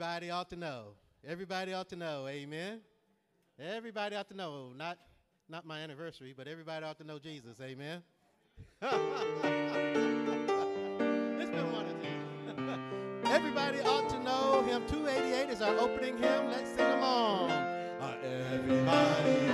Everybody ought to know. Everybody ought to know. Amen. Everybody ought to know. Not not my anniversary, but everybody ought to know Jesus. Amen. it's been one of these. everybody ought to know him. 288 is our opening hymn. Let's sing along. Uh, everybody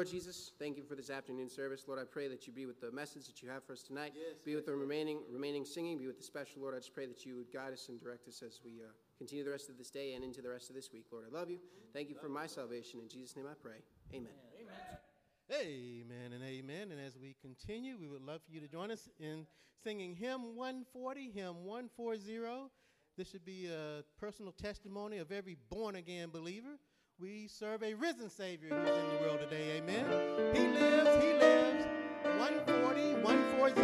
Lord Jesus, thank you for this afternoon service. Lord, I pray that you be with the message that you have for us tonight. Yes, be with the remaining remaining singing. Be with the special, Lord. I just pray that you would guide us and direct us as we uh, continue the rest of this day and into the rest of this week. Lord, I love you. Thank you for my salvation. In Jesus' name I pray. Amen. Amen and amen. And as we continue, we would love for you to join us in singing hymn 140, hymn 140. This should be a personal testimony of every born again believer. We serve a risen Savior who's in the world today. Amen. He lives, He lives. 140, 140,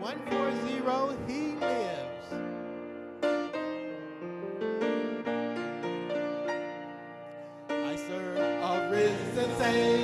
140, He lives. I serve a risen Savior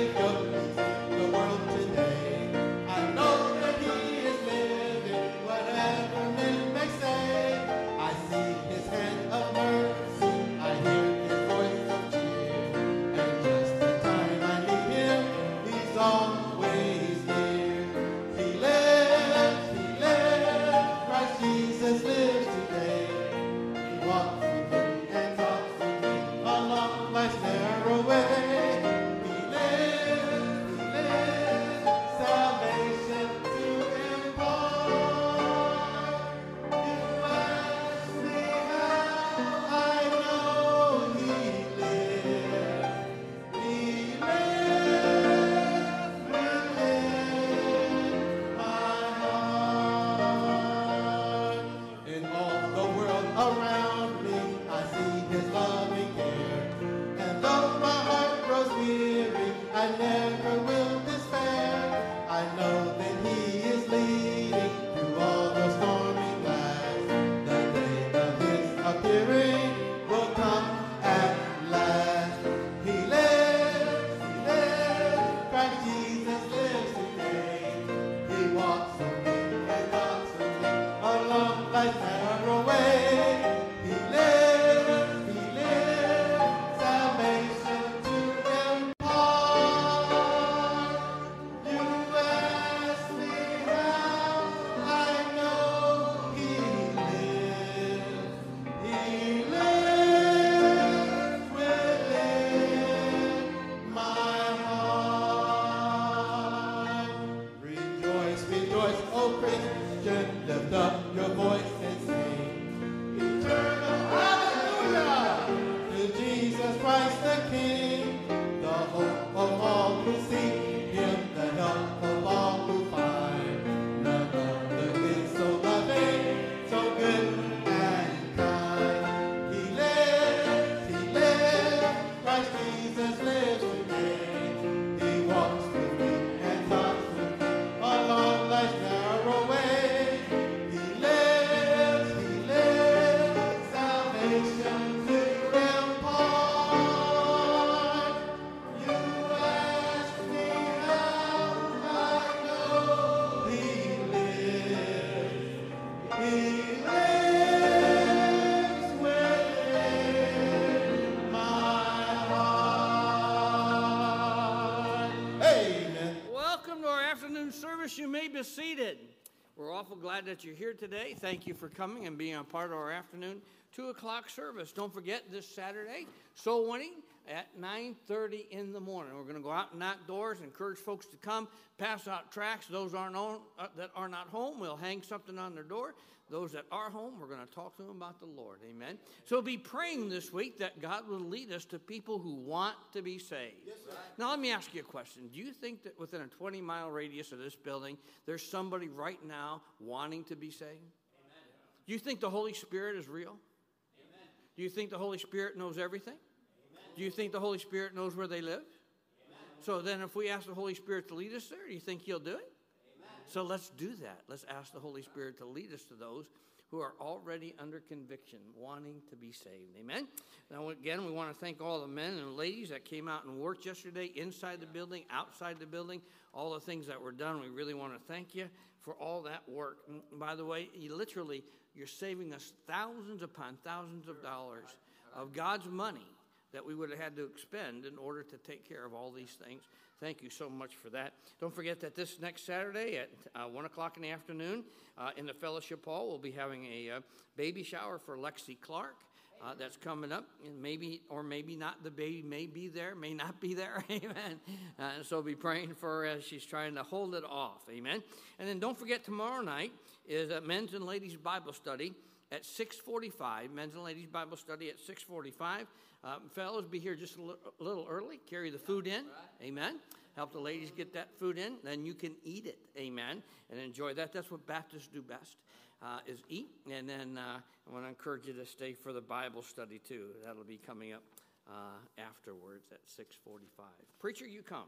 be seated. We're awful glad that you're here today. Thank you for coming and being a part of our afternoon two o'clock service. Don't forget this Saturday, soul winning at 9.30 in the morning. We're going to go out and knock doors, encourage folks to come, pass out tracts. Those aren't on, uh, that are not home, we'll hang something on their door. Those that are home, we're going to talk to them about the Lord. Amen. So be praying this week that God will lead us to people who want to be saved. Yes, now, let me ask you a question. Do you think that within a 20 mile radius of this building, there's somebody right now wanting to be saved? Amen. Do you think the Holy Spirit is real? Amen. Do you think the Holy Spirit knows everything? Amen. Do you think the Holy Spirit knows where they live? So then, if we ask the Holy Spirit to lead us there, do you think He'll do it? So let's do that. Let's ask the Holy Spirit to lead us to those who are already under conviction, wanting to be saved. Amen. Now, again, we want to thank all the men and ladies that came out and worked yesterday inside the building, outside the building, all the things that were done. We really want to thank you for all that work. And by the way, you literally, you're saving us thousands upon thousands of dollars of God's money that we would have had to expend in order to take care of all these things. Thank you so much for that. Don't forget that this next Saturday at uh, 1 o'clock in the afternoon uh, in the fellowship hall, we'll be having a uh, baby shower for Lexi Clark. Uh, that's coming up, and maybe or maybe not. The baby may be there, may not be there. Amen. Uh, so be praying for her as she's trying to hold it off. Amen. And then don't forget tomorrow night is a men's and ladies Bible study at 6:45. Men's and ladies Bible study at 6:45. Um, fellows, be here just a little early. Carry the food in. Amen. Help the ladies get that food in. Then you can eat it. Amen. And enjoy that. That's what Baptists do best. Uh, is eat, and then uh, I want to encourage you to stay for the Bible study too. That'll be coming up uh, afterwards at 6:45. Preacher, you come.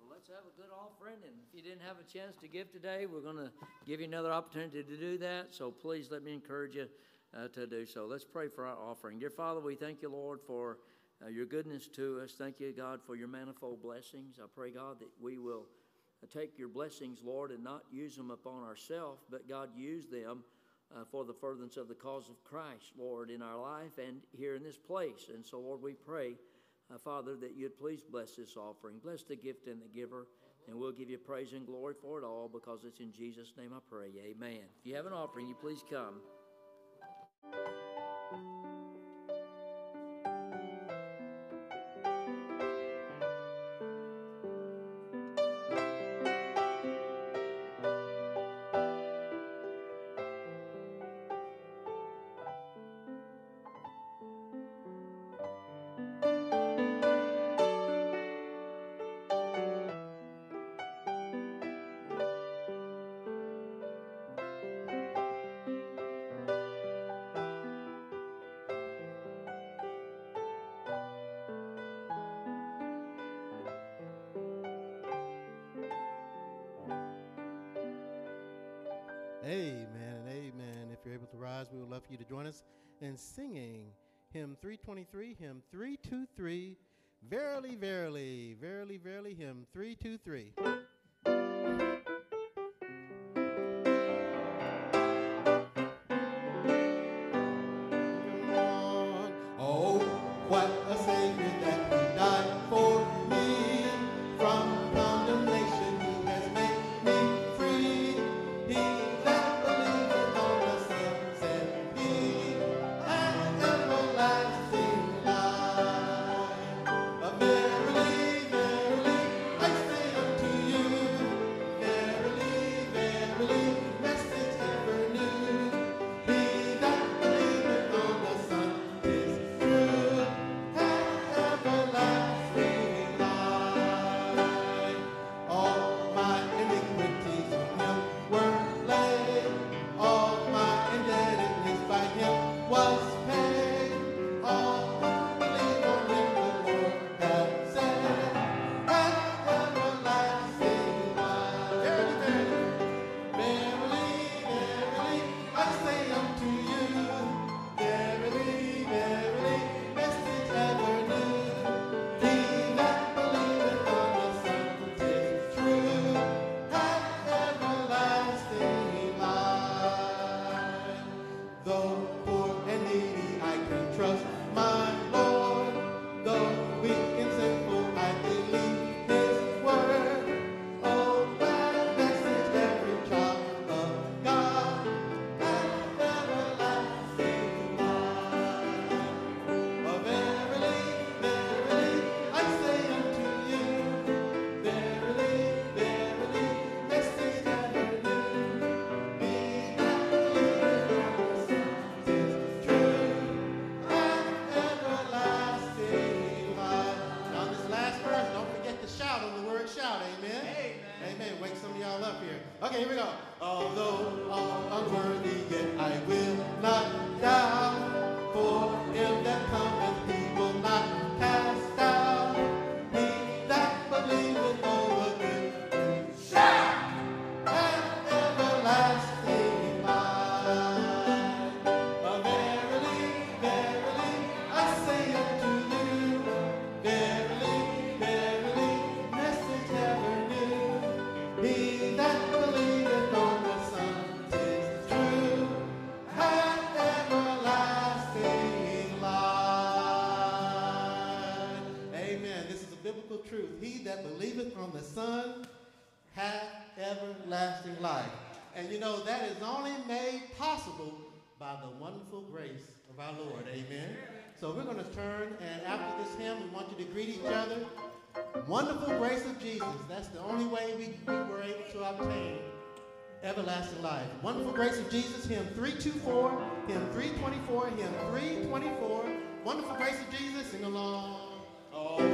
Well, let's have a good offering, and if you didn't have a chance to give today, we're going to give you another opportunity to do that. So please let me encourage you uh, to do so. Let's pray for our offering. Dear Father, we thank you, Lord, for uh, your goodness to us. Thank you, God, for your manifold blessings. I pray, God, that we will uh, take your blessings, Lord, and not use them upon ourselves, but God, use them uh, for the furtherance of the cause of Christ, Lord, in our life and here in this place. And so, Lord, we pray, uh, Father, that you'd please bless this offering. Bless the gift and the giver. And we'll give you praise and glory for it all because it's in Jesus' name I pray. Amen. If you have an offering, you please come you Amen and amen. If you're able to rise, we would love for you to join us in singing hymn 323, hymn 323. Verily, verily, verily, verily, hymn 323. wonderful grace of our Lord. Amen. So we're going to turn, and after this hymn, we want you to greet each other. Wonderful grace of Jesus. That's the only way we, we were able to obtain everlasting life. Wonderful grace of Jesus, hymn 324, hymn 324, hymn 324. Wonderful grace of Jesus, sing along. Oh.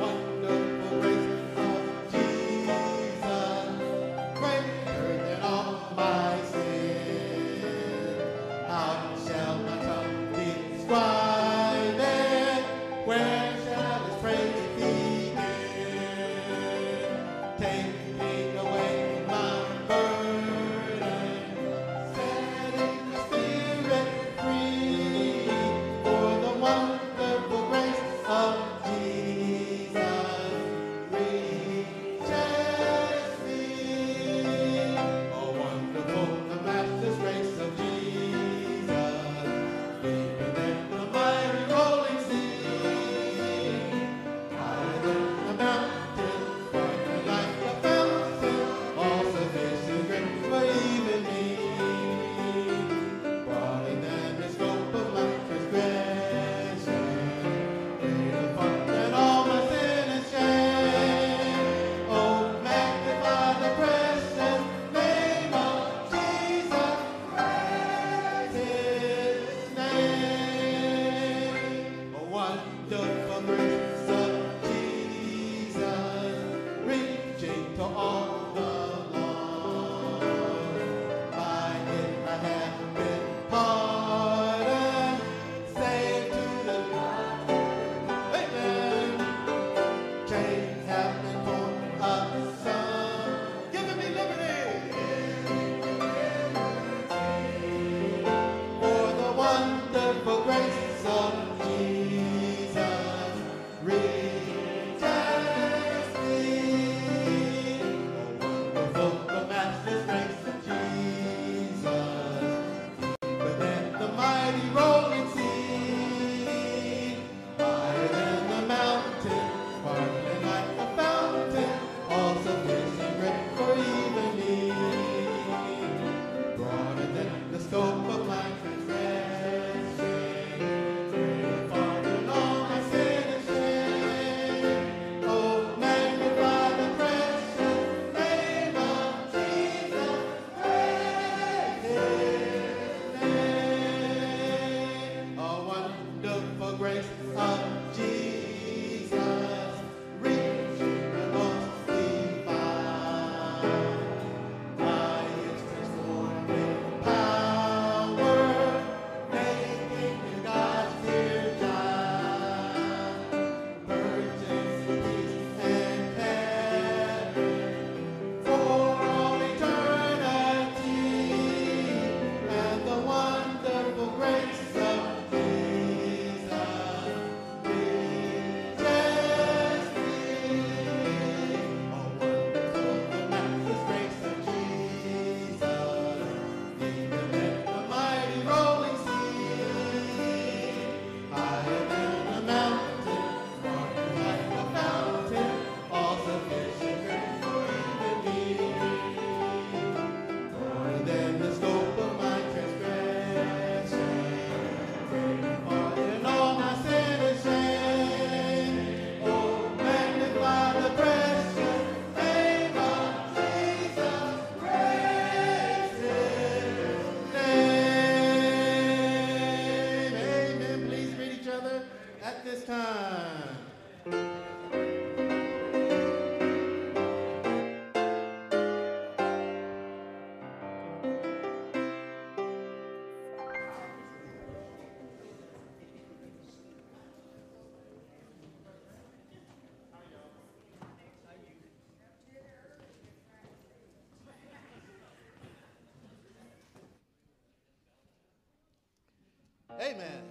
Amen.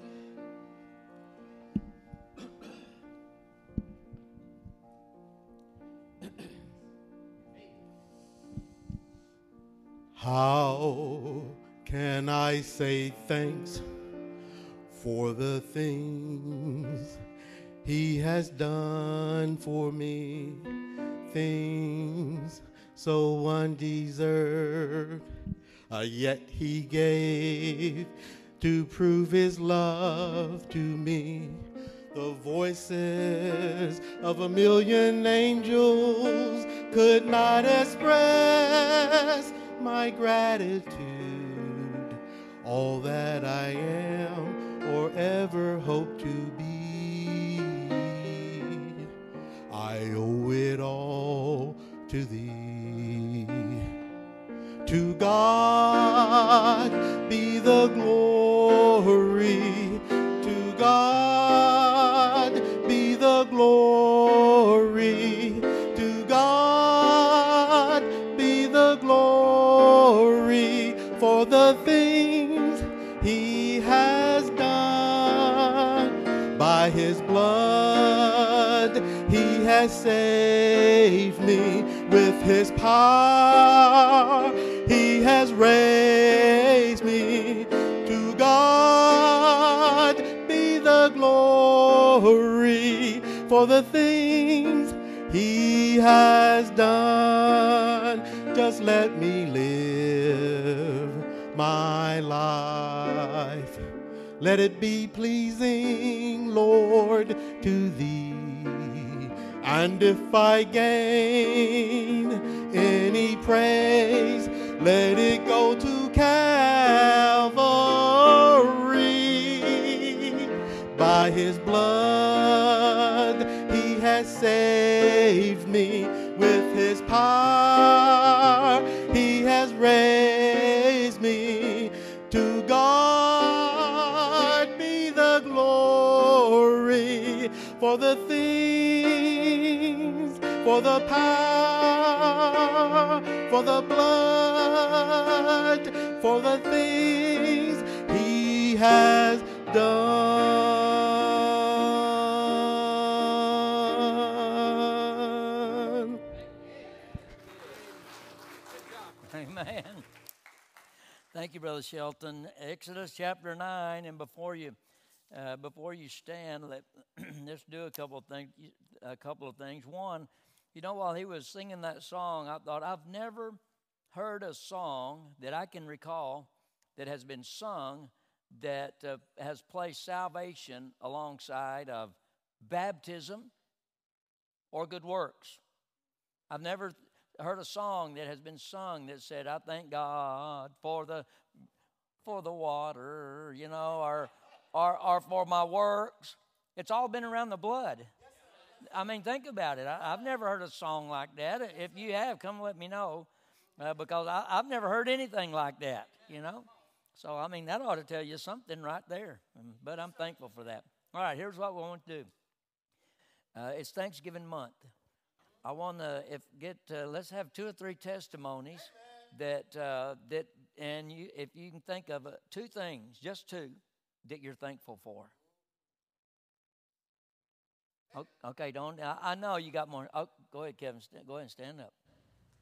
How can I say thanks for the things he has done for me? Things so undeserved, uh, yet he gave to prove his love to me. The voices of a million angels could not express my gratitude. All that I am or ever hope to be, I owe it all to thee. To God be the glory. Has saved me with his power. He has raised me to God be the glory for the things he has done. Just let me live my life. Let it be pleasing, Lord, to thee. And if I gain any praise, let it go to Calvary. By his blood, he has saved me with his power. He has raised me to God be the glory for the things, for the power, for the blood, for the things he has done. Amen. Thank you, Brother Shelton. Exodus chapter nine, and before you, uh, before you stand, let let's do a couple of things. A couple of things. One, you know, while he was singing that song, I thought I've never heard a song that I can recall that has been sung that uh, has placed salvation alongside of baptism or good works. I've never heard a song that has been sung that said, "I thank God for the for the water," you know, or or or for my works. It's all been around the blood. I mean, think about it. I, have never heard a song like that. If you have, come let me know, uh, because I, I've never heard anything like that. You know, so I mean that ought to tell you something right there. Um, But I'm thankful for that. All right, here's what we want to do. Uh, it's Thanksgiving month. I want to if get uh, let's have two or three testimonies that uh, that and you if you can think of uh, two things, just two that you're thankful for. O- Okay, don't I, I know you got more. Oh, go ahead, Kevin. St- go ahead and stand up.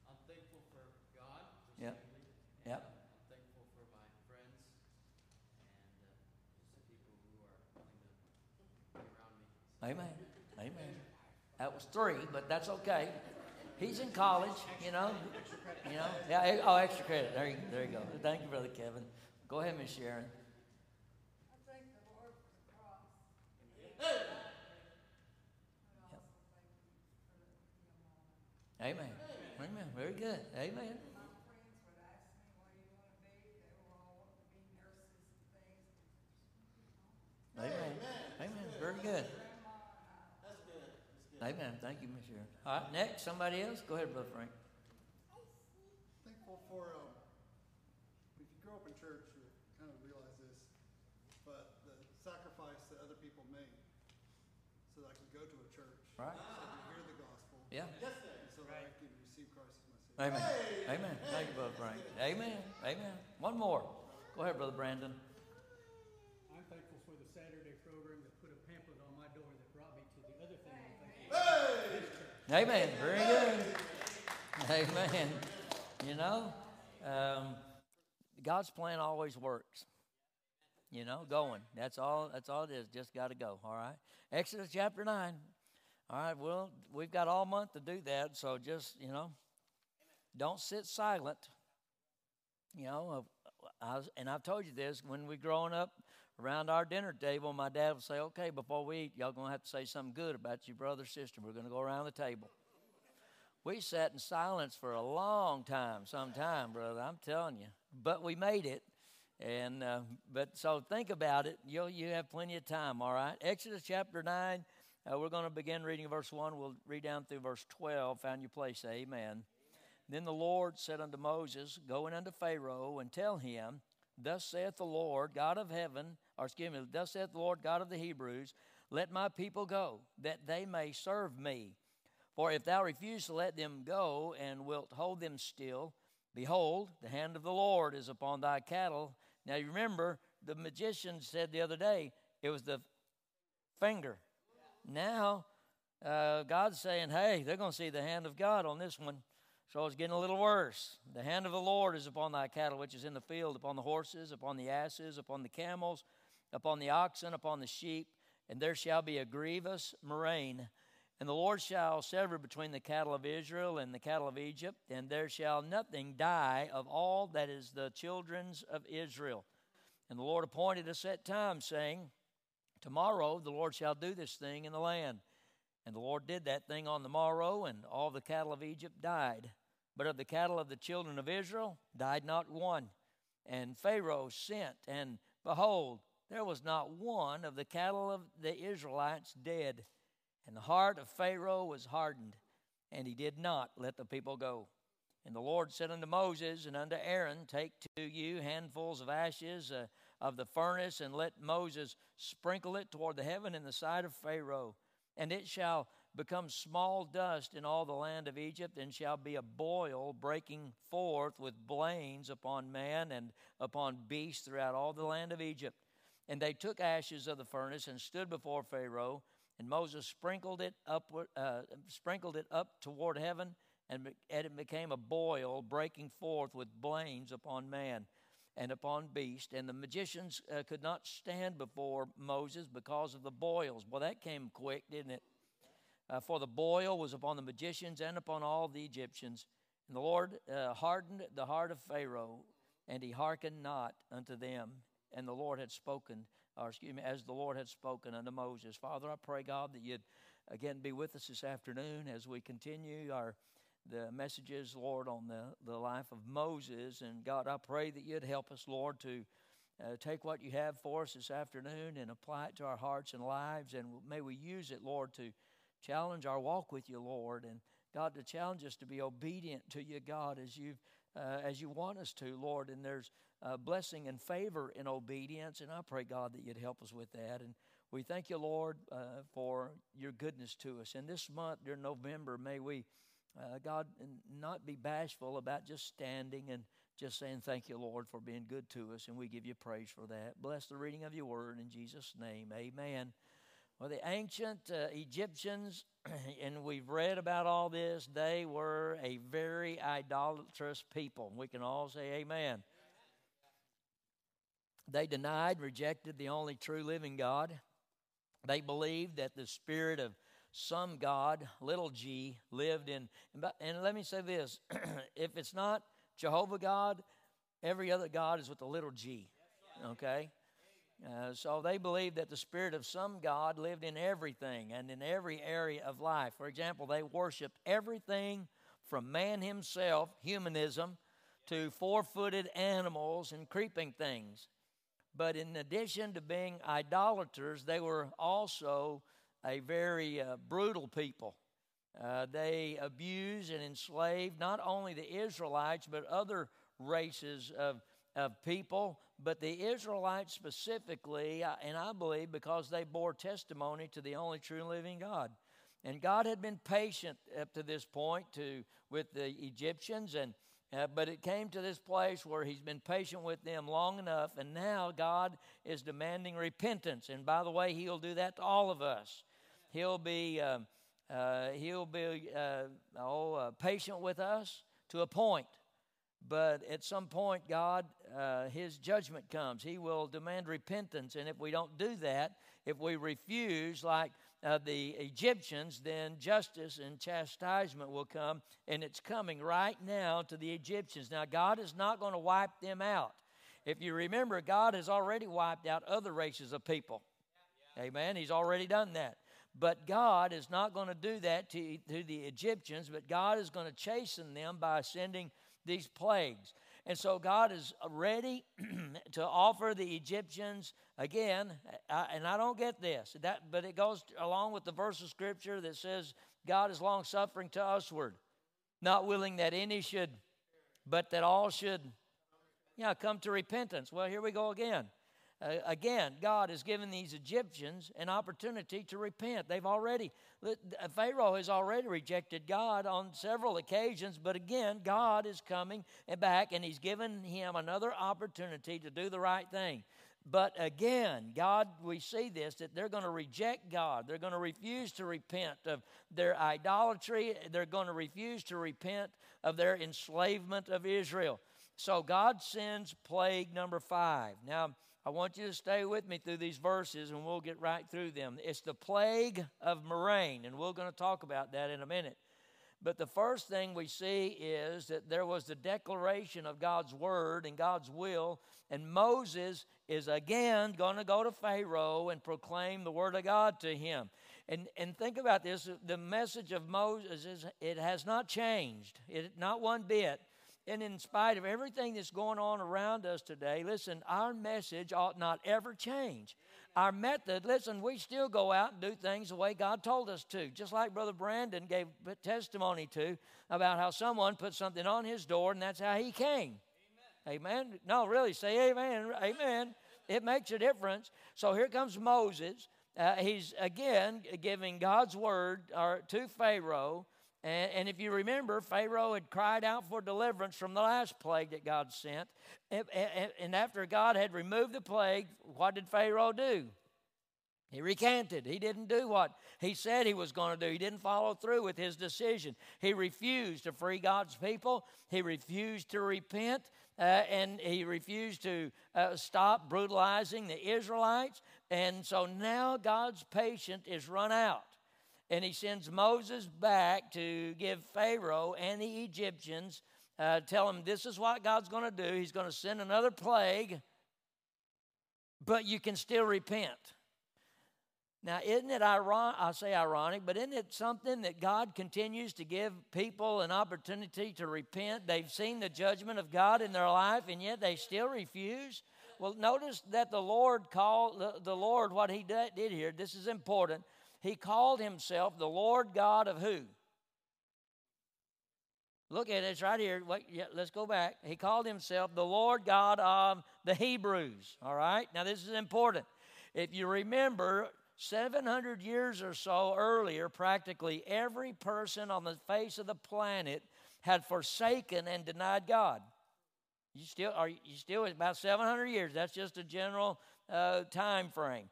I'm thankful for God, for Yep. family. Yep. I'm thankful for my friends and uh, just the people who are willing to be around me. Amen. Amen. That was three, but that's okay. He's in college, you know. You know. Yeah. Oh, extra credit. There you, there you go. Thank you, brother Kevin. Go ahead, Miss Sharon. Amen. Amen. Very good. Amen. Amen. Amen. Very good. Amen. Thank you, Sharon. All right, next, somebody else? Go ahead, Brother Frank. thankful for um, if you grow up in church, you kind of realize this, but the sacrifice that other people made so that I could go to a church, Right. so I could hear the gospel, Yeah. and so that I could receive Christ as my Savior. Amen. Amen. Thank you, Brother Frank. Amen. Amen. One more. Go ahead, Brother Brandon. I'm thankful for the Saturday program that put a pamphlet on my door that brought me to the other thing I'm. Amen. Very good. Amen. You know, um, God's plan always works. You know, going. That's all. That's all it is. Just got to go. All right. Exodus chapter nine. All right. Well, we've got all month to do that. So just you know, don't sit silent. You know, I was, and I've told you this when we growing up around our dinner table. My dad would say, "Okay, before we eat, y'all gonna have to say something good about your brother, sister. We're gonna go around the table." We sat in silence for a long time, sometime, brother. I'm telling you, but we made it. And uh, but so think about it. You you have plenty of time. All right. Exodus chapter nine. Uh, we're going to begin reading verse one. We'll read down through verse twelve. Found your place. Amen. Then the Lord said unto Moses, Go in unto Pharaoh and tell him, Thus saith the Lord God of heaven, or excuse me, Thus saith the Lord God of the Hebrews, Let my people go, that they may serve me. For if thou refuse to let them go and wilt hold them still, behold, the hand of the Lord is upon thy cattle now, you remember the magician said the other day it was the finger. Now, uh, God's saying, hey, they're going to see the hand of God on this one. So it's getting a little worse. The hand of the Lord is upon thy cattle, which is in the field, upon the horses, upon the asses, upon the camels, upon the oxen, upon the sheep, and there shall be a grievous murrain. And the Lord shall sever between the cattle of Israel and the cattle of Egypt, and there shall nothing die of all that is the children's of Israel. And the Lord appointed a set time, saying, Tomorrow the Lord shall do this thing in the land. And the Lord did that thing on the morrow, and all the cattle of Egypt died. But of the cattle of the children of Israel died not one. And Pharaoh sent, and behold, there was not one of the cattle of the Israelites dead. And the heart of Pharaoh was hardened, and he did not let the people go. And the Lord said unto Moses and unto Aaron, Take to you handfuls of ashes uh, of the furnace, and let Moses sprinkle it toward the heaven in the sight of Pharaoh. And it shall become small dust in all the land of Egypt, and shall be a boil breaking forth with blains upon man and upon beast throughout all the land of Egypt. And they took ashes of the furnace and stood before Pharaoh, and Moses sprinkled it upward, uh, sprinkled it up toward heaven, and it became a boil breaking forth with blains upon man and upon beast. And the magicians uh, could not stand before Moses because of the boils. Well, that came quick, didn't it? Uh, for the boil was upon the magicians and upon all the Egyptians. And the Lord uh, hardened the heart of Pharaoh, and he hearkened not unto them. And the Lord had spoken, or excuse me, as the Lord had spoken unto Moses. Father, I pray, God, that you'd again be with us this afternoon as we continue our the messages, Lord, on the, the life of Moses. And God, I pray that you'd help us, Lord, to uh, take what you have for us this afternoon and apply it to our hearts and lives. And may we use it, Lord, to challenge our walk with you, Lord. And God, to challenge us to be obedient to you, God, as you uh, as you want us to, Lord. And there's uh, blessing and favor in obedience. And I pray, God, that you'd help us with that. And we thank you, Lord, uh, for your goodness to us. And this month, during November, may we uh, God, not be bashful about just standing and just saying, Thank you, Lord, for being good to us, and we give you praise for that. Bless the reading of your word in Jesus' name. Amen. Well, the ancient uh, Egyptians, and we've read about all this, they were a very idolatrous people. We can all say amen. They denied, rejected the only true living God. They believed that the spirit of some God, little g, lived in. And let me say this if it's not Jehovah God, every other God is with a little g. Okay? Uh, so they believed that the spirit of some God lived in everything and in every area of life. For example, they worshiped everything from man himself, humanism, to four footed animals and creeping things. But in addition to being idolaters, they were also a very uh, brutal people. Uh, they abused and enslaved not only the Israelites, but other races of, of people, but the Israelites specifically, uh, and I believe because they bore testimony to the only true living God. And God had been patient up to this point to, with the Egyptians, and Uh, but it came to this place where he's been patient with them long enough, and now God is demanding repentance. And by the way, he'll do that to all of us. He'll be um, uh, he'll be uh, oh, uh, patient with us to a point. But at some point, God, uh, His judgment comes. He will demand repentance. And if we don't do that, if we refuse, like uh, the Egyptians, then justice and chastisement will come. And it's coming right now to the Egyptians. Now, God is not going to wipe them out. If you remember, God has already wiped out other races of people. Amen. He's already done that. But God is not going to do that to, to the Egyptians, but God is going to chasten them by sending these plagues. And so God is ready to offer the Egyptians again. I, and I don't get this, that, but it goes along with the verse of Scripture that says God is long suffering to usward, not willing that any should, but that all should, yeah, come to repentance. Well, here we go again. Uh, again, God has given these Egyptians an opportunity to repent. They've already, Pharaoh has already rejected God on several occasions, but again, God is coming back and He's given him another opportunity to do the right thing. But again, God, we see this that they're going to reject God. They're going to refuse to repent of their idolatry. They're going to refuse to repent of their enslavement of Israel. So God sends plague number five. Now, I want you to stay with me through these verses and we'll get right through them. It's the plague of murrain, and we're going to talk about that in a minute. But the first thing we see is that there was the declaration of God's word and God's will, and Moses is again going to go to Pharaoh and proclaim the word of God to him. And, and think about this the message of Moses is it has not changed, it, not one bit. And in spite of everything that's going on around us today, listen, our message ought not ever change. Our method, listen, we still go out and do things the way God told us to. Just like Brother Brandon gave testimony to about how someone put something on his door and that's how he came. Amen. amen. No, really, say amen. Amen. It makes a difference. So here comes Moses. Uh, he's again giving God's word or, to Pharaoh and, and, if you remember, Pharaoh had cried out for deliverance from the last plague that God sent. And, and, and after God had removed the plague, what did Pharaoh do? He recanted. He didn't do what he said he was going to do. He didn't follow through with his decision. He refused to free God's people. He refused to repent. Uh, and he refused to uh, stop brutalizing the Israelites. And so now God's patience is run out and he sends Moses back to give Pharaoh and the Egyptians, uh, tell them this is what God's going to do. He's going to send another plague, but you can still repent. Now, isn't it ironic? I say ironic, but isn't it something that God continues to give people an opportunity to repent? They've seen the judgment of God in their life, and yet they still refuse. Well, notice that the Lord called the, Lord what He did here. This is important he called himself the Lord God of who? Look at it, it's right here. Wait, yeah, let's go back. He called himself the Lord God of the Hebrews. All right? Now, this is important. If you remember, 700 years or so earlier, practically every person on the face of the planet had forsaken and denied God. You still are you still about 700 years. That's just a general uh, time frame.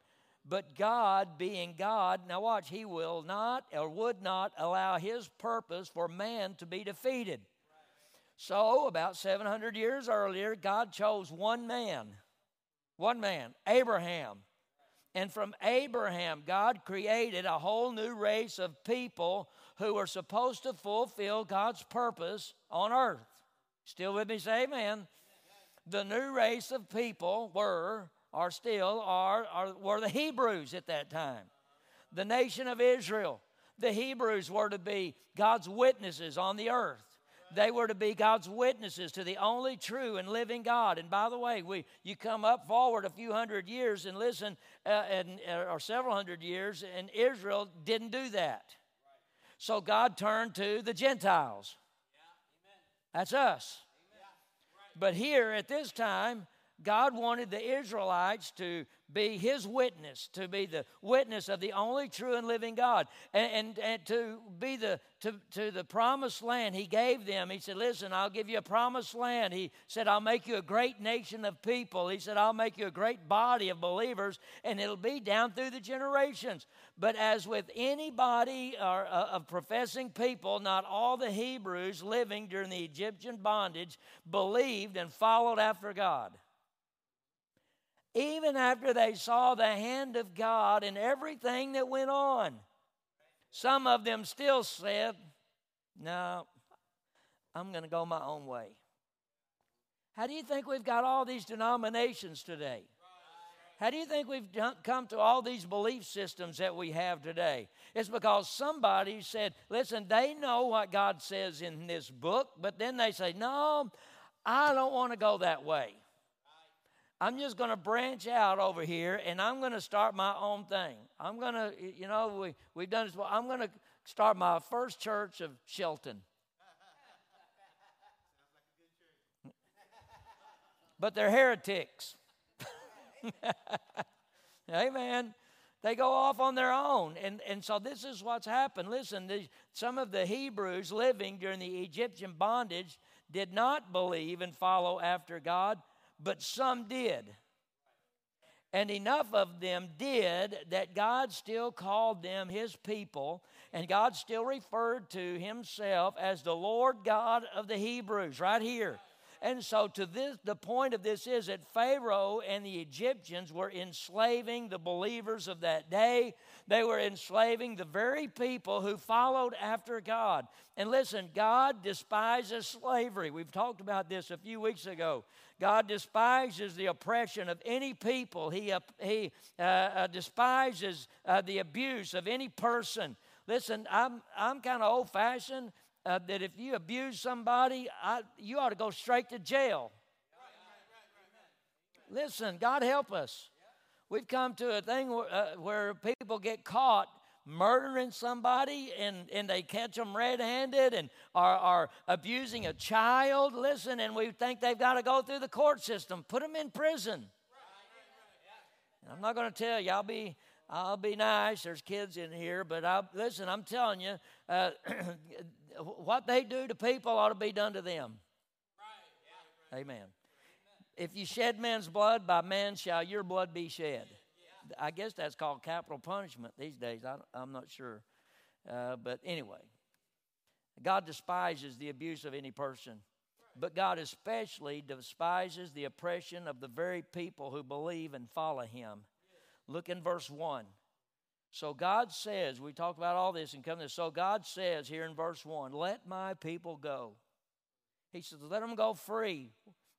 But God, being God, now watch, He will not or would not allow His purpose for man to be defeated. So, about 700 years earlier, God chose one man, one man, Abraham. And from Abraham, God created a whole new race of people who were supposed to fulfill God's purpose on earth. Still with me? Say amen. The new race of people were are still are, are were the Hebrews at that time. The nation of Israel. The Hebrews were to be God's witnesses on the earth. They were to be God's witnesses to the only true and living God. And by the way, we you come up forward a few hundred years and listen, uh, and uh, or several hundred years, and Israel didn't do that. So God turned to the Gentiles. That's us. But here at this time, God wanted the Israelites to be his witness, to be the witness of the only true and living God, and, and, and, to be the to, to the promised land he gave them. He said, Listen, I'll give you a promised land. He said, I'll make you a great nation of people. He said, I'll make you a great body of believers, and it'll be down through the generations. But as with anybody or, uh, of professing people, not all the Hebrews living during the Egyptian bondage believed and followed after God even after they saw the hand of God in everything that went on. Some of them still said, No, I'm going to go my own way. How do you think we've got all these denominations today? How do you think we've come to all these belief systems that we have today? It's because somebody said, listen, they know what God says in this book, but then they say, no, I don't want to go that way. I'm just going to branch out over here and I'm going to start my own thing. I'm going to, you know, we, we've done this. Well, I'm going to start my first church of Shelton. but they're heretics. Amen. They go off on their own. And, and so this is what's happened. Listen, some of the Hebrews living during the Egyptian bondage did not believe and follow after God but some did. And enough of them did that God still called them his people, and God still referred to himself as the Lord God of the Hebrews, right here. And so to this the point of this is that Pharaoh and the Egyptians were enslaving the believers of that day. They were enslaving the very people who followed after God. And listen, God despises slavery. We've talked about this a few weeks ago. God despises the oppression of any people. He, uh, he uh, uh, despises uh, the abuse of any person. Listen, I'm, I'm kind of old fashioned uh, that if you abuse somebody, I, you ought to go straight to jail. Listen, God help us. We've come to a thing where, uh, where people get caught murdering somebody and, and they catch them red handed and are, are abusing a child. Listen, and we think they've got to go through the court system. Put them in prison. I'm not going to tell you, I'll be I'll be nice. There's kids in here, but I listen. I'm telling you, uh, what they do to people ought to be done to them. Right. Yeah. Amen. Amen. If you shed man's blood, by man shall your blood be shed. Yeah. I guess that's called capital punishment these days. I, am not sure. Uh, but anyway, God despises the abuse of any person. But God especially despises the oppression of the very people who believe and follow Him. Look in verse 1. So God says, we talked about all this and come this. So God says here in verse 1, let my people go. He says, let them go free.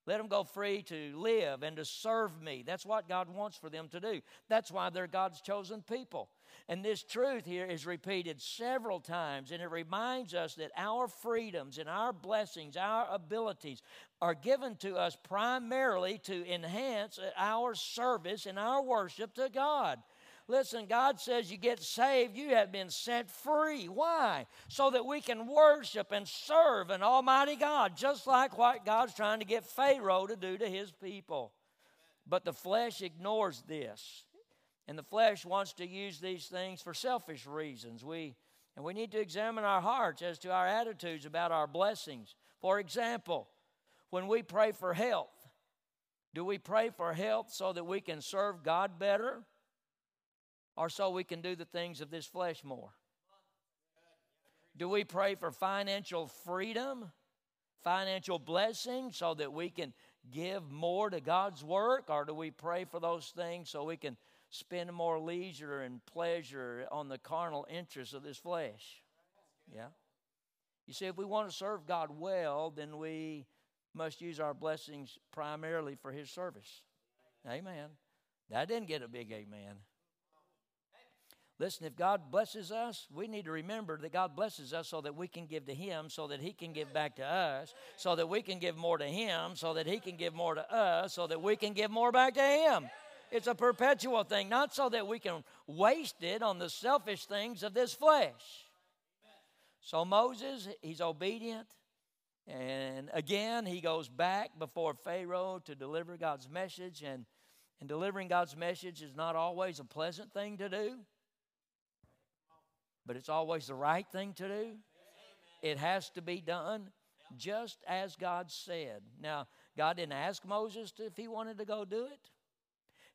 Let them go free to live and to serve me. That's what God wants for them to do. That's why they're God's chosen people. And this truth here is repeated several times, and it reminds us that our freedoms and our blessings, our abilities, are given to us primarily to enhance our service and our worship to God. Listen, God says you get saved, you have been set free. Why? So that we can worship and serve an Almighty God, just like what God's trying to get Pharaoh to do to his people. But the flesh ignores this. And the flesh wants to use these things for selfish reasons. We and we need to examine our hearts as to our attitudes about our blessings. For example, when we pray for health, do we pray for health so that we can serve God better? Or so we can do the things of this flesh more? Do we pray for financial freedom, financial blessing, so that we can give more to God's work? Or do we pray for those things so we can spend more leisure and pleasure on the carnal interests of this flesh? Yeah. You see, if we want to serve God well, then we must use our blessings primarily for His service. Amen. That didn't get a big amen. Listen, if God blesses us, we need to remember that God blesses us so that we can give to Him, so that He can give back to us, so that we can give more to Him, so that He can give more to us, so that we can give more back to Him. It's a perpetual thing, not so that we can waste it on the selfish things of this flesh. So Moses, he's obedient, And again, he goes back before Pharaoh to deliver God's message. And, and delivering God's message is not always a pleasant thing to do, but it's always the right thing to do. It has to be done just as God said. Now, God didn't ask Moses to, if he wanted to go do it.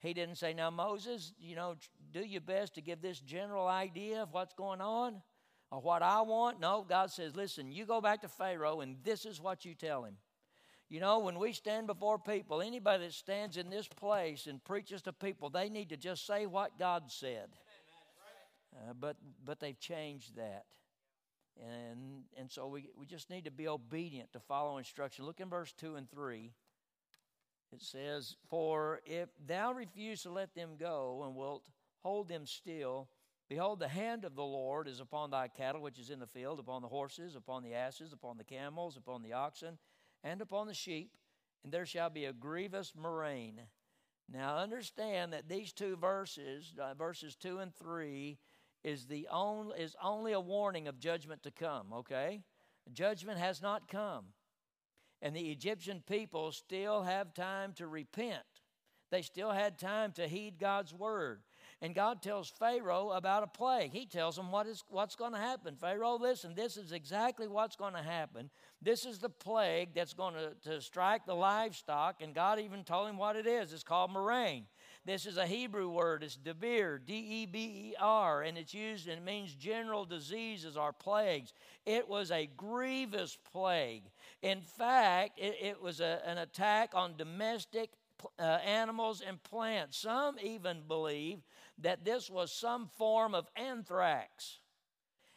He didn't say, Now, Moses, you know, do your best to give this general idea of what's going on or what I want. No, God says, Listen, you go back to Pharaoh and this is what you tell him. You know, when we stand before people, anybody that stands in this place and preaches to people, they need to just say what God said. Uh, but, but they've changed that. And, and so we, we just need to be obedient to follow instruction. Look in verse 2 and 3. It says, For if thou refuse to let them go and wilt hold them still, behold, the hand of the Lord is upon thy cattle which is in the field, upon the horses, upon the asses, upon the camels, upon the oxen, and upon the sheep, and there shall be a grievous murrain. Now understand that these two verses, uh, verses 2 and 3, is the only is only a warning of judgment to come, okay? Judgment has not come. And the Egyptian people still have time to repent. They still had time to heed God's word. And God tells Pharaoh about a plague. He tells him what is what's going to happen. Pharaoh, listen, this is exactly what's going to happen. This is the plague that's going to, to strike the livestock, and God even told him what it is. It's called murrain. This is a Hebrew word. It's deber, D E B E R, and it's used and it means general diseases or plagues. It was a grievous plague. In fact, it, it was a, an attack on domestic uh, animals and plants. Some even believe that this was some form of anthrax.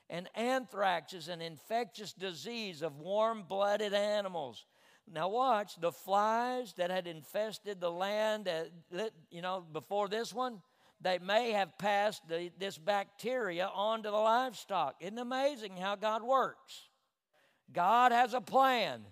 And anthrax is an infectious disease of warm blooded animals. Now, watch the flies that had infested the land, uh, you know, before this one, they may have passed the, this bacteria onto the livestock. Isn't amazing how God works? God has a plan.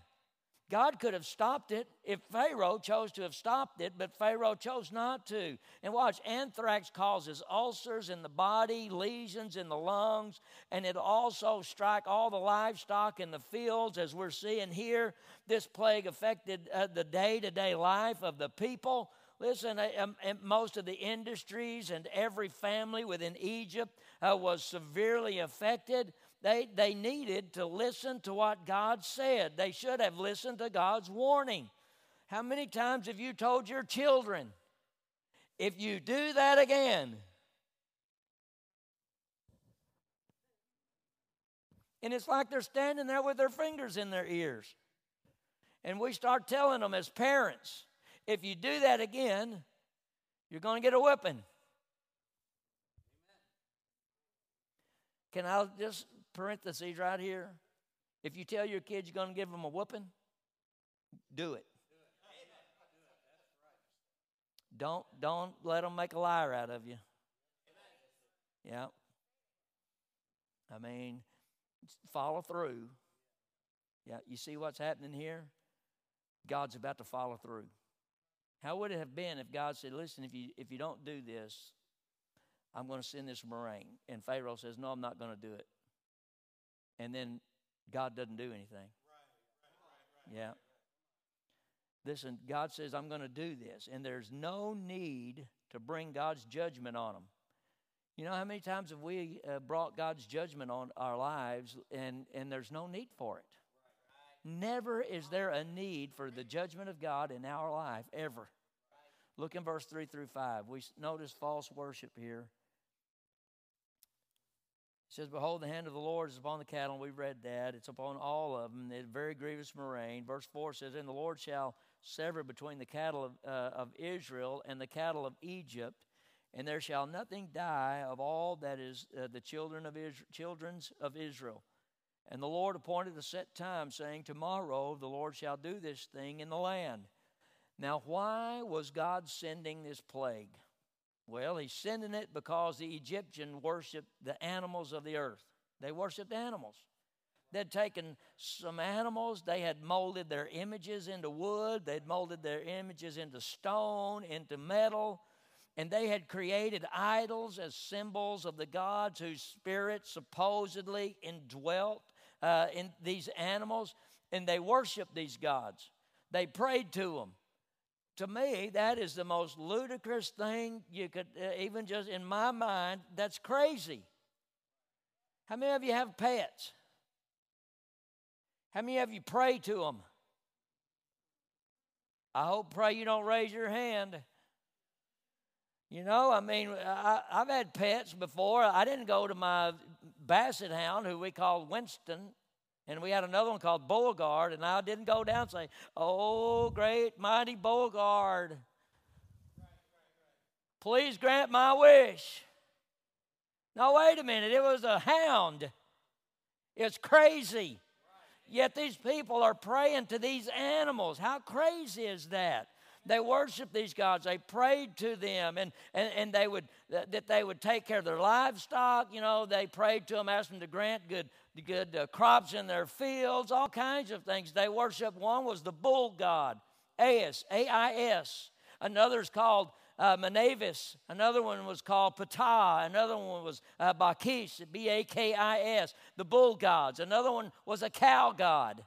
God could have stopped it if Pharaoh chose to have stopped it, but Pharaoh chose not to. And watch, anthrax causes ulcers in the body, lesions in the lungs, and it also strike all the livestock in the fields, as we're seeing here. This plague affected uh, the day-to-day life of the people. Listen, uh, um, most of the industries and every family within Egypt uh, was severely affected. They, they needed to listen to what God said. They should have listened to God's warning. How many times have you told your children, if you do that again, and it's like they're standing there with their fingers in their ears. And we start telling them as parents, if you do that again, you're going to get a whipping. Can I just parentheses right here. If you tell your kids you're going to give them a whooping, do it. Don't don't let them make a liar out of you. Yeah. I mean, follow through. Yeah, you see what's happening here? God's about to follow through. How would it have been if God said, "Listen, if you if you don't do this, I'm going to send this murrain." And Pharaoh says, "No, I'm not going to do it." And then God doesn't do anything. Yeah. Listen, God says, I'm going to do this, and there's no need to bring God's judgment on them. You know how many times have we uh, brought God's judgment on our lives, and, and there's no need for it? Never is there a need for the judgment of God in our life, ever. Look in verse 3 through 5. We notice false worship here says, Behold, the hand of the Lord is upon the cattle. And we've read that. It's upon all of them. It's very grievous murrain. Verse 4 says, And the Lord shall sever between the cattle of, uh, of Israel and the cattle of Egypt, and there shall nothing die of all that is uh, the children of Israel, children's of Israel. And the Lord appointed a set time, saying, Tomorrow the Lord shall do this thing in the land. Now, why was God sending this plague? Well, he's sending it because the Egyptian worshiped the animals of the earth. They worshiped animals. They'd taken some animals, they had molded their images into wood, they'd molded their images into stone, into metal, and they had created idols as symbols of the gods whose spirits supposedly indwelt uh, in these animals. and they worshiped these gods. They prayed to them. To me, that is the most ludicrous thing you could, uh, even just in my mind, that's crazy. How many of you have pets? How many of you pray to them? I hope, pray you don't raise your hand. You know, I mean, I, have had pets before. I didn't go to my basset hound, who we called Winston, and we had another one called Beauregard, and I didn't go down and say, Oh, great, mighty Beauregard, please grant my wish. No, wait a minute, it was a hound. It's crazy. Yet these people are praying to these animals. How crazy is that? They worship these gods. They prayed to them, and, and, and they would that they would take care of their livestock. You know, they prayed to them, asked them to grant good good uh, crops in their fields, all kinds of things. They worship. One was the bull god, Ais, A-I-S. Another is called uh, Mnevis. Another one was called Ptah. Another one was uh, Bacchus, B A K I S, the bull gods. Another one was a cow god.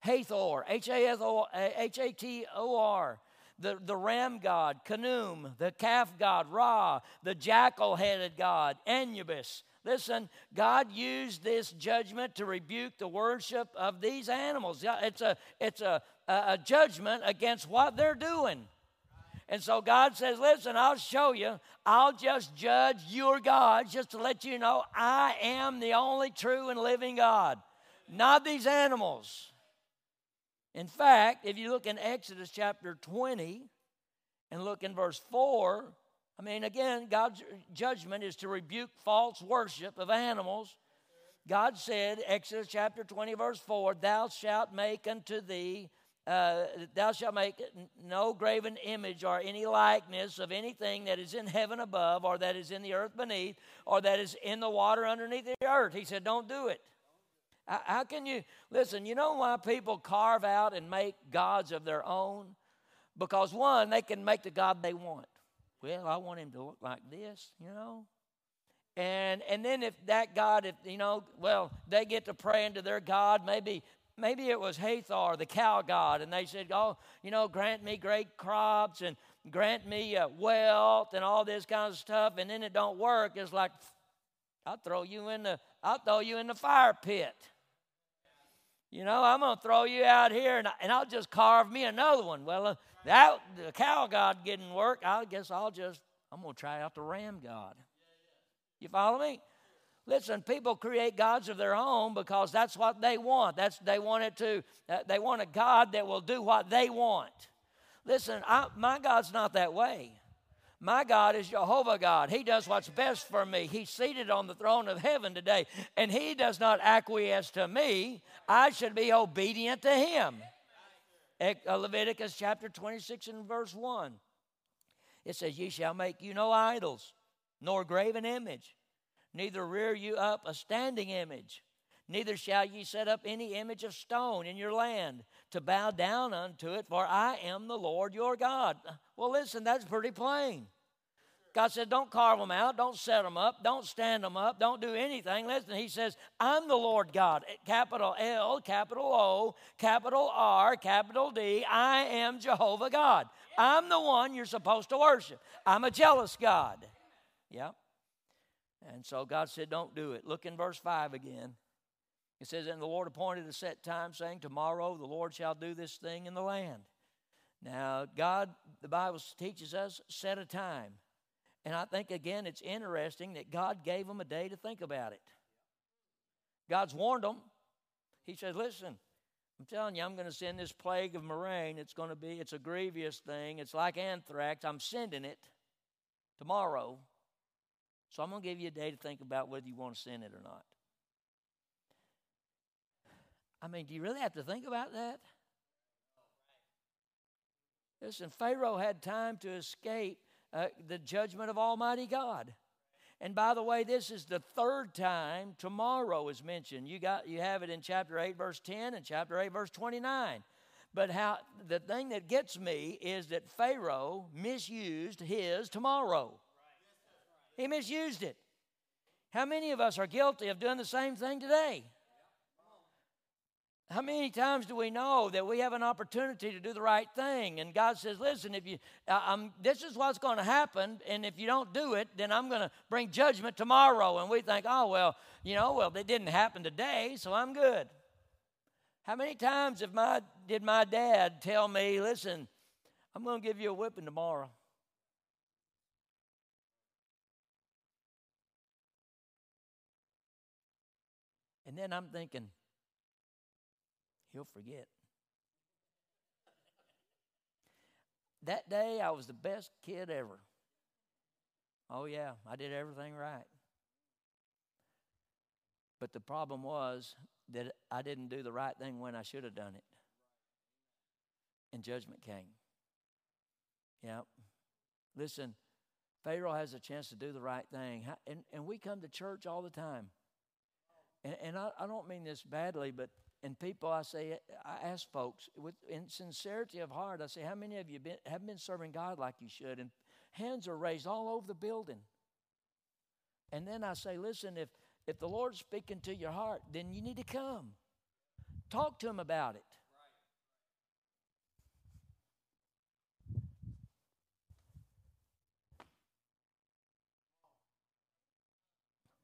Hathor, H A T O R. The, the ram god, Khnum, the calf god, Ra, the jackal headed god, Anubis. Listen, God used this judgment to rebuke the worship of these animals. It's a, it's a, a judgment against what they're doing. And so God says, Listen, I'll show you. I'll just judge your gods just to let you know I am the only true and living God, not these animals. In fact, if you look in Exodus chapter 20 and look in verse 4, I mean, again, God's judgment is to rebuke false worship of animals. God said, Exodus chapter 20, verse 4, Thou shalt make unto thee, uh, thou shalt make no graven image or any likeness of anything that is in heaven above, or that is in the earth beneath, or that is in the water underneath the earth. He said, Don't do it. How can you, listen, you know why people carve out and make gods of their own? Because one, they can make the God they want. Well, I want him to look like this, you know? And and then if that God, if you know, well, they get to pray into their God, maybe maybe it was Hathor, the cow god, and they said, Oh, you know, grant me great crops and grant me uh, wealth and all this kind of stuff, and then it don't work. It's like I'll throw you in the I'll throw you in the fire pit. You know, I'm going to throw you out here and, and I'll just carve me another one. Well, uh, that the cow god didn't work. I guess I'll just, I'm going to try out the ram god. You follow me? Listen, people create gods of their own because that's what they want. That's they want it to. Uh, they want a God that will do what they want. Listen, I, my God's not that way. My God is Jehovah God. He does what's best for me. He's seated on the throne of heaven today, and He does not acquiesce to me. I should be obedient to Him. Uh, Leviticus chapter 26 and verse 1. It says, Ye shall make you no idols, nor graven image, neither rear you up a standing image, neither shall ye set up any image of stone in your land to bow down unto it, for I am the Lord your God. Well, listen, that's pretty plain. God said, Don't carve them out, don't set them up, don't stand them up, don't do anything. Listen, He says, I'm the Lord God. Eh, capital L, capital O, capital R, capital D. I am Jehovah God. I'm the one you're supposed to worship. I'm a jealous God. Yeah. And so God said, Don't do it. Look in verse 5 again. It says, And the Lord appointed a set time, saying, Tomorrow the Lord shall do this thing in the land. Now, God, the Bible teaches us, set a time. And I think, again, it's interesting that God gave them a day to think about it. God's warned them. He says, Listen, I'm telling you, I'm going to send this plague of murrain. It's going to be, it's a grievous thing. It's like anthrax. I'm sending it tomorrow. So I'm going to give you a day to think about whether you want to send it or not. I mean, do you really have to think about that? Listen, Pharaoh had time to escape uh, the judgment of Almighty God. And by the way, this is the third time tomorrow is mentioned. You got you have it in chapter 8 verse 10 and chapter 8 verse 29. But how the thing that gets me is that Pharaoh misused his tomorrow. He misused it. How many of us are guilty of doing the same thing today? How many times do we know that we have an opportunity to do the right thing? And God says, "Listen, if you, I'm, this is what's going to happen, and if you don't do it, then I'm going to bring judgment tomorrow." And we think, "Oh well, you know, well, it didn't happen today, so I'm good." How many times have my did my dad tell me, "Listen, I'm going to give you a whipping tomorrow"? And then I'm thinking, he'll forget. That day, I was the best kid ever. Oh, yeah, I did everything right. But the problem was that I didn't do the right thing when I should have done it. And judgment came. Yeah. Listen, Pharaoh has a chance to do the right thing. And, and we come to church all the time. And, and I, I don't mean this badly, but and people, I say, I ask folks with in sincerity of heart, I say, how many of you been, have been serving God like you should? And hands are raised all over the building. And then I say, listen, if if the Lord's speaking to your heart, then you need to come. Talk to Him about it.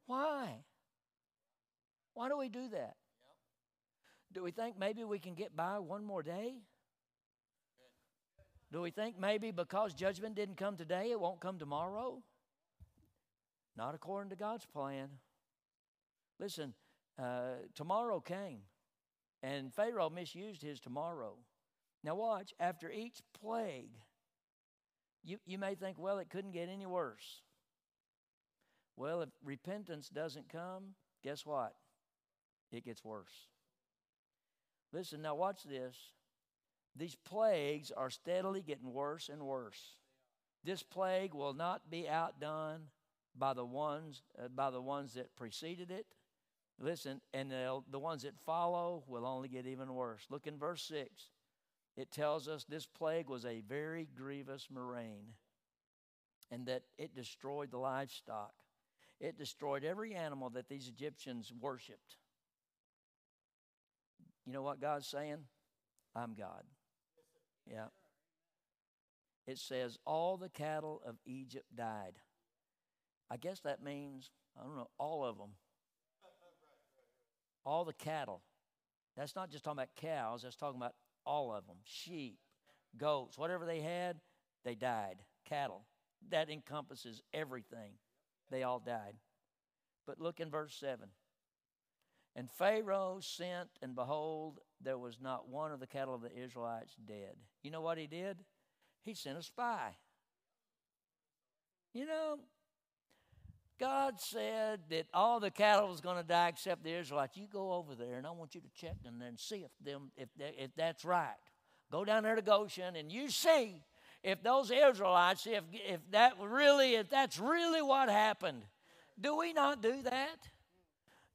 Why? Why do we do that? Do we think maybe we can get by one more day? Do we think maybe because judgment didn't come today, it won't come tomorrow? Not according to God's plan. Listen, uh, tomorrow came, and Pharaoh misused his tomorrow. Now, watch, after each plague, you, you may think, well, it couldn't get any worse. Well, if repentance doesn't come, guess what? it gets worse. Listen, now watch this. These plagues are steadily getting worse and worse. This plague will not be outdone by the ones uh, by the ones that preceded it. Listen, and the, ones that follow will only get even worse. Look in verse 6. It tells us this plague was a very grievous murrain and that it destroyed the livestock. It destroyed every animal that these Egyptians worshiped. You know what God's saying? I'm God. Yeah. It says, All the cattle of Egypt died. I guess that means, I don't know, all of them. All the cattle. That's not just talking about cows, that's talking about all of them sheep, goats, whatever they had, they died. Cattle. That encompasses everything. They all died. But look in verse 7. And Pharaoh sent, and behold, there was not one of the cattle of the Israelites dead. You know what he did? He sent a spy. You know, God said that all the cattle was going to die except the Israelites. You go over there, and I want you to check and then see if them if if that's right. Go down there to Goshen, and you see if those Israelites, if if that really if that's really what happened. Do we not do that?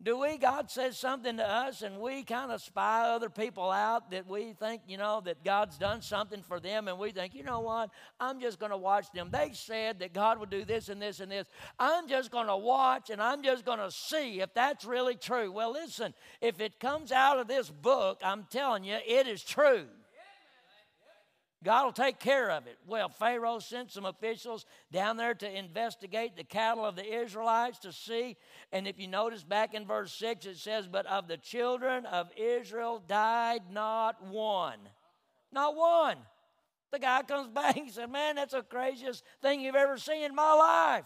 Do we, God says something to us and we kind of spy other people out that we think, you know, that God's done something for them and we think, you know what, I'm just going to watch them. They said that God would do this and this and this. I'm just going to watch and I'm just going to see if that's really true. Well, listen, if it comes out of this book, I'm telling you, it is true. God will take care of it. Well, Pharaoh sent some officials down there to investigate the cattle of the Israelites to see. And if you notice back in verse 6, it says, But of the children of Israel died not one. Not one. The guy comes back and said, Man, that's the craziest thing you've ever seen in my life.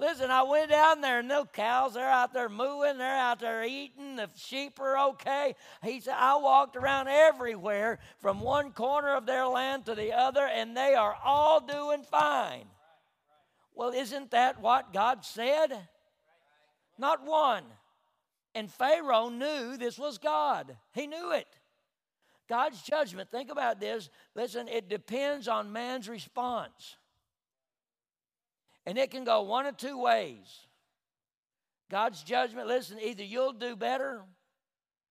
Listen, I went down there and those cows, they're out there mooing, they're out there eating, the sheep are okay. He said, I walked around everywhere from one corner of their land to the other, and they are all doing fine. Well, isn't that what God said? Not one. And Pharaoh knew this was God, he knew it. God's judgment, think about this. Listen, it depends on man's response. And it can go one of two ways. God's judgment, listen, either you'll do better,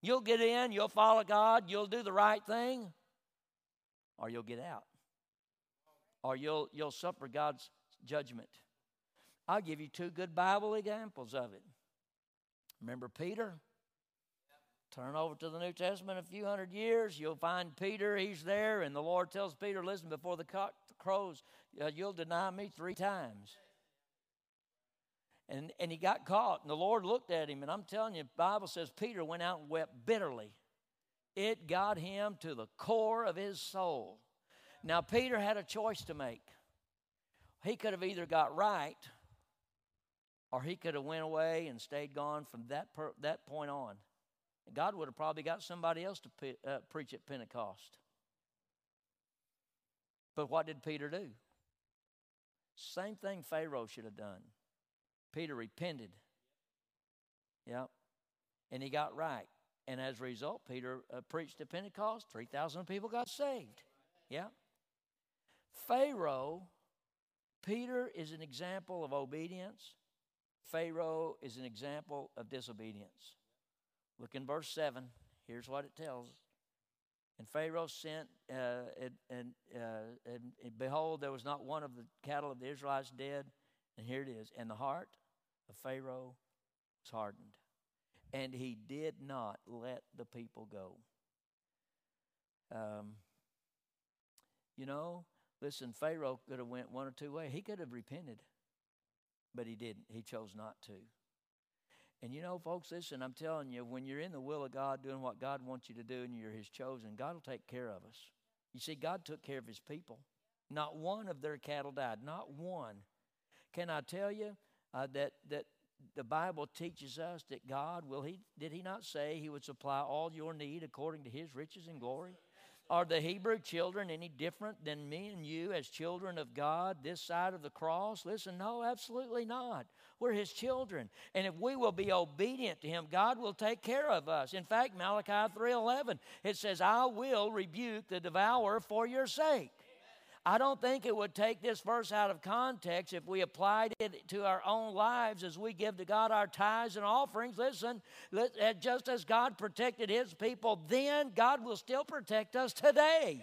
you'll get in, you'll follow God, you'll do the right thing, or you'll get out. Or you'll you'll suffer God's judgment. I'll give you two good Bible examples of it. Remember Peter? Turn over to the New Testament a few hundred years, you'll find Peter, he's there, and the Lord tells Peter, Listen, before the cock crows, uh, you'll deny me three times. And, and he got caught, and the Lord looked at him, and I'm telling you, Bible says Peter went out and wept bitterly. It got him to the core of his soul. Now, Peter had a choice to make. He could have either got right or he could have went away and stayed gone from that, per, that point on. And God would have probably got somebody else to pe- uh, preach at Pentecost. But what did Peter do? Same thing Pharaoh should have done. Peter repented. Yep. And he got right. And as a result, Peter uh, preached at Pentecost. 3,000 people got saved. Yeah. Pharaoh, Peter is an example of obedience. Pharaoh is an example of disobedience. Look in verse 7. Here's what it tells. And Pharaoh sent, uh, and, and, uh, and, and behold, there was not one of the cattle of the Israelites dead. And here it is. And the heart of Pharaoh was hardened, and he did not let the people go. Um, you know, listen, Pharaoh could have went one or two ways. He could have repented, but he didn't. He chose not to. And you know, folks, listen, I'm telling you, when you're in the will of God, doing what God wants you to do, and you're His chosen, God will take care of us. You see, God took care of His people. Not one of their cattle died. Not one. Can I tell you uh, that that the Bible teaches us that God will He did He not say He would supply all your need according to His riches and glory? Are the Hebrew children any different than me and you as children of God this side of the cross? Listen, no, absolutely not. We're His children. And if we will be obedient to Him, God will take care of us. In fact, Malachi 3.11, it says, I will rebuke the devourer for your sake. I don't think it would take this verse out of context if we applied it to our own lives as we give to God our tithes and offerings. Listen, uh, just as God protected his people then, God will still protect us today.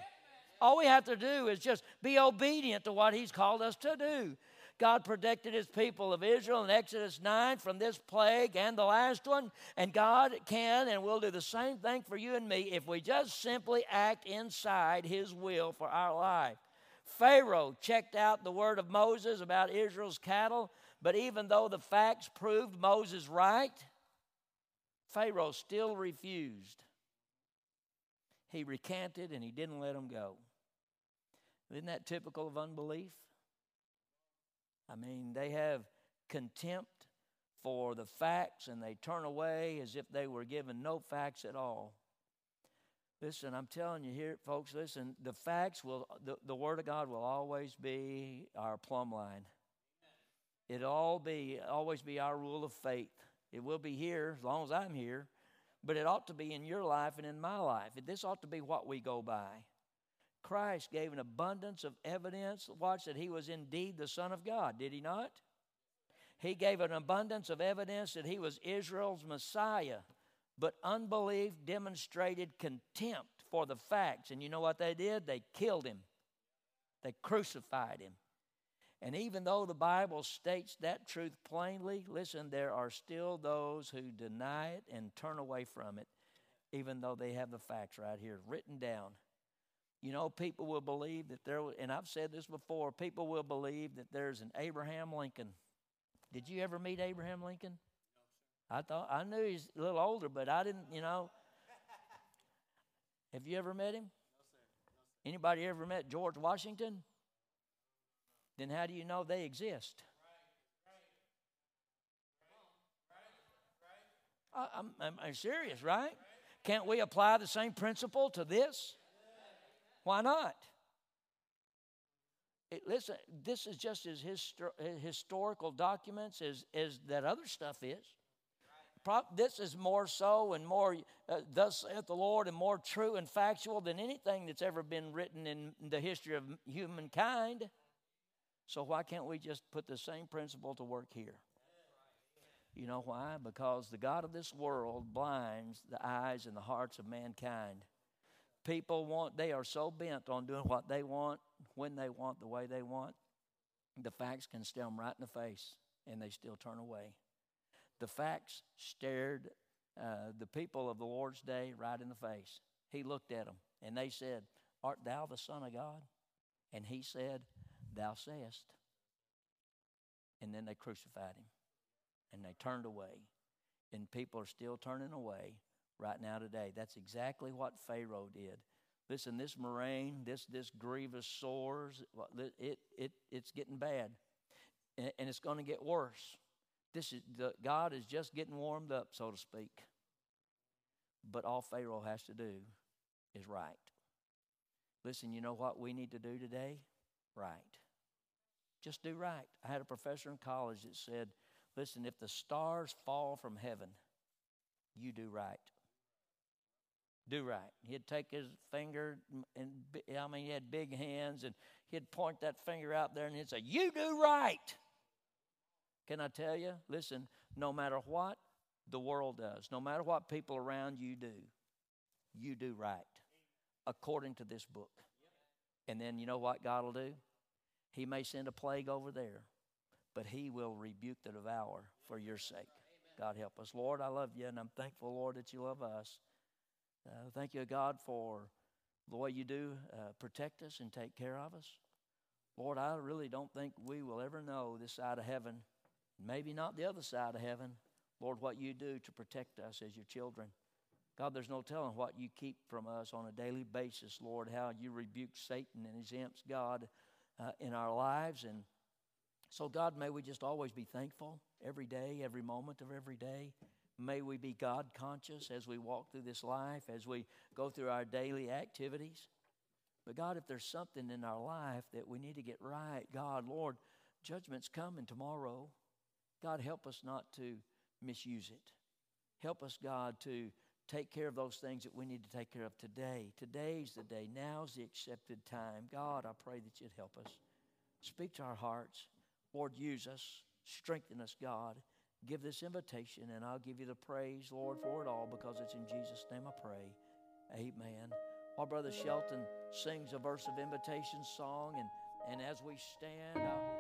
All we have to do is just be obedient to what he's called us to do. God protected his people of Israel in Exodus 9 from this plague and the last one. And God can and will do the same thing for you and me if we just simply act inside his will for our life. Pharaoh checked out the word of Moses about Israel's cattle, but even though the facts proved Moses right, Pharaoh still refused. He recanted and he didn't let him go. Isn't that typical of unbelief? I mean, they have contempt for the facts and they turn away as if they were given no facts at all. Listen, I'm telling you here, folks, listen, the facts will, the, the Word of God will always be our plumb line. It'll all be, always be our rule of faith. It will be here as long as I'm here, but it ought to be in your life and in my life. This ought to be what we go by. Christ gave an abundance of evidence, watch, that he was indeed the Son of God, did he not? He gave an abundance of evidence that he was Israel's Messiah. But unbelief demonstrated contempt for the facts. And you know what they did? They killed him, they crucified him. And even though the Bible states that truth plainly, listen, there are still those who deny it and turn away from it, even though they have the facts right here written down. You know, people will believe that there, and I've said this before, people will believe that there's an Abraham Lincoln. Did you ever meet Abraham Lincoln? I thought I knew he's a little older, but I didn't, you know. Have you ever met him? No, sir. No, sir. Anybody ever met George Washington? Then how do you know they exist? I, I'm, I'm, I'm serious, right? Can't we apply the same principle to this? Why not? It, listen, this is just as histor- uh, historical documents as, as that other stuff is this is more so and more, uh, thus saith the Lord, and more true and factual than anything that's ever been written in the history of humankind. So, why can't we just put the same principle to work here? You know why? Because the God of this world blinds the eyes and the hearts of mankind. People want, they are so bent on doing what they want, when they want, the way they want. The facts can stare them right in the face, and they still turn away. The facts stared uh, the people of the Lord's day right in the face. He looked at them, and they said, Art thou the Son of God? And he said, Thou sayest. And then they crucified him, and they turned away. And people are still turning away right now today. That's exactly what Pharaoh did. Listen, this murrain, this this grievous sores, it it it's getting bad, and it's going to get worse. This is the, God is just getting warmed up, so to speak. But all Pharaoh has to do is right. Listen, you know what we need to do today? Right. Just do right. I had a professor in college that said, listen, if the stars fall from heaven, you do right do right. He'd take his finger, and I mean, he had big hands, and he'd point that finger out there and he'd say, You do right. Can I tell you? Listen, no matter what the world does, no matter what people around you do, you do right according to this book. And then you know what God will do? He may send a plague over there, but He will rebuke the devourer for your sake. God help us. Lord, I love you, and I'm thankful, Lord, that you love us. Uh, thank you, God, for the way you do uh, protect us and take care of us. Lord, I really don't think we will ever know this side of heaven, maybe not the other side of heaven, Lord, what you do to protect us as your children. God, there's no telling what you keep from us on a daily basis, Lord, how you rebuke Satan and his imps, God, uh, in our lives. And so, God, may we just always be thankful every day, every moment of every day. May we be God conscious as we walk through this life, as we go through our daily activities. But God, if there's something in our life that we need to get right, God, Lord, judgment's coming tomorrow. God, help us not to misuse it. Help us, God, to take care of those things that we need to take care of today. Today's the day. Now's the accepted time. God, I pray that you'd help us. Speak to our hearts. Lord, use us. Strengthen us, God give this invitation, and I'll give you the praise, Lord, for it all because it's in Jesus' name I pray. Amen. While Brother Shelton sings a verse of invitation song, and, and as we stand, I'll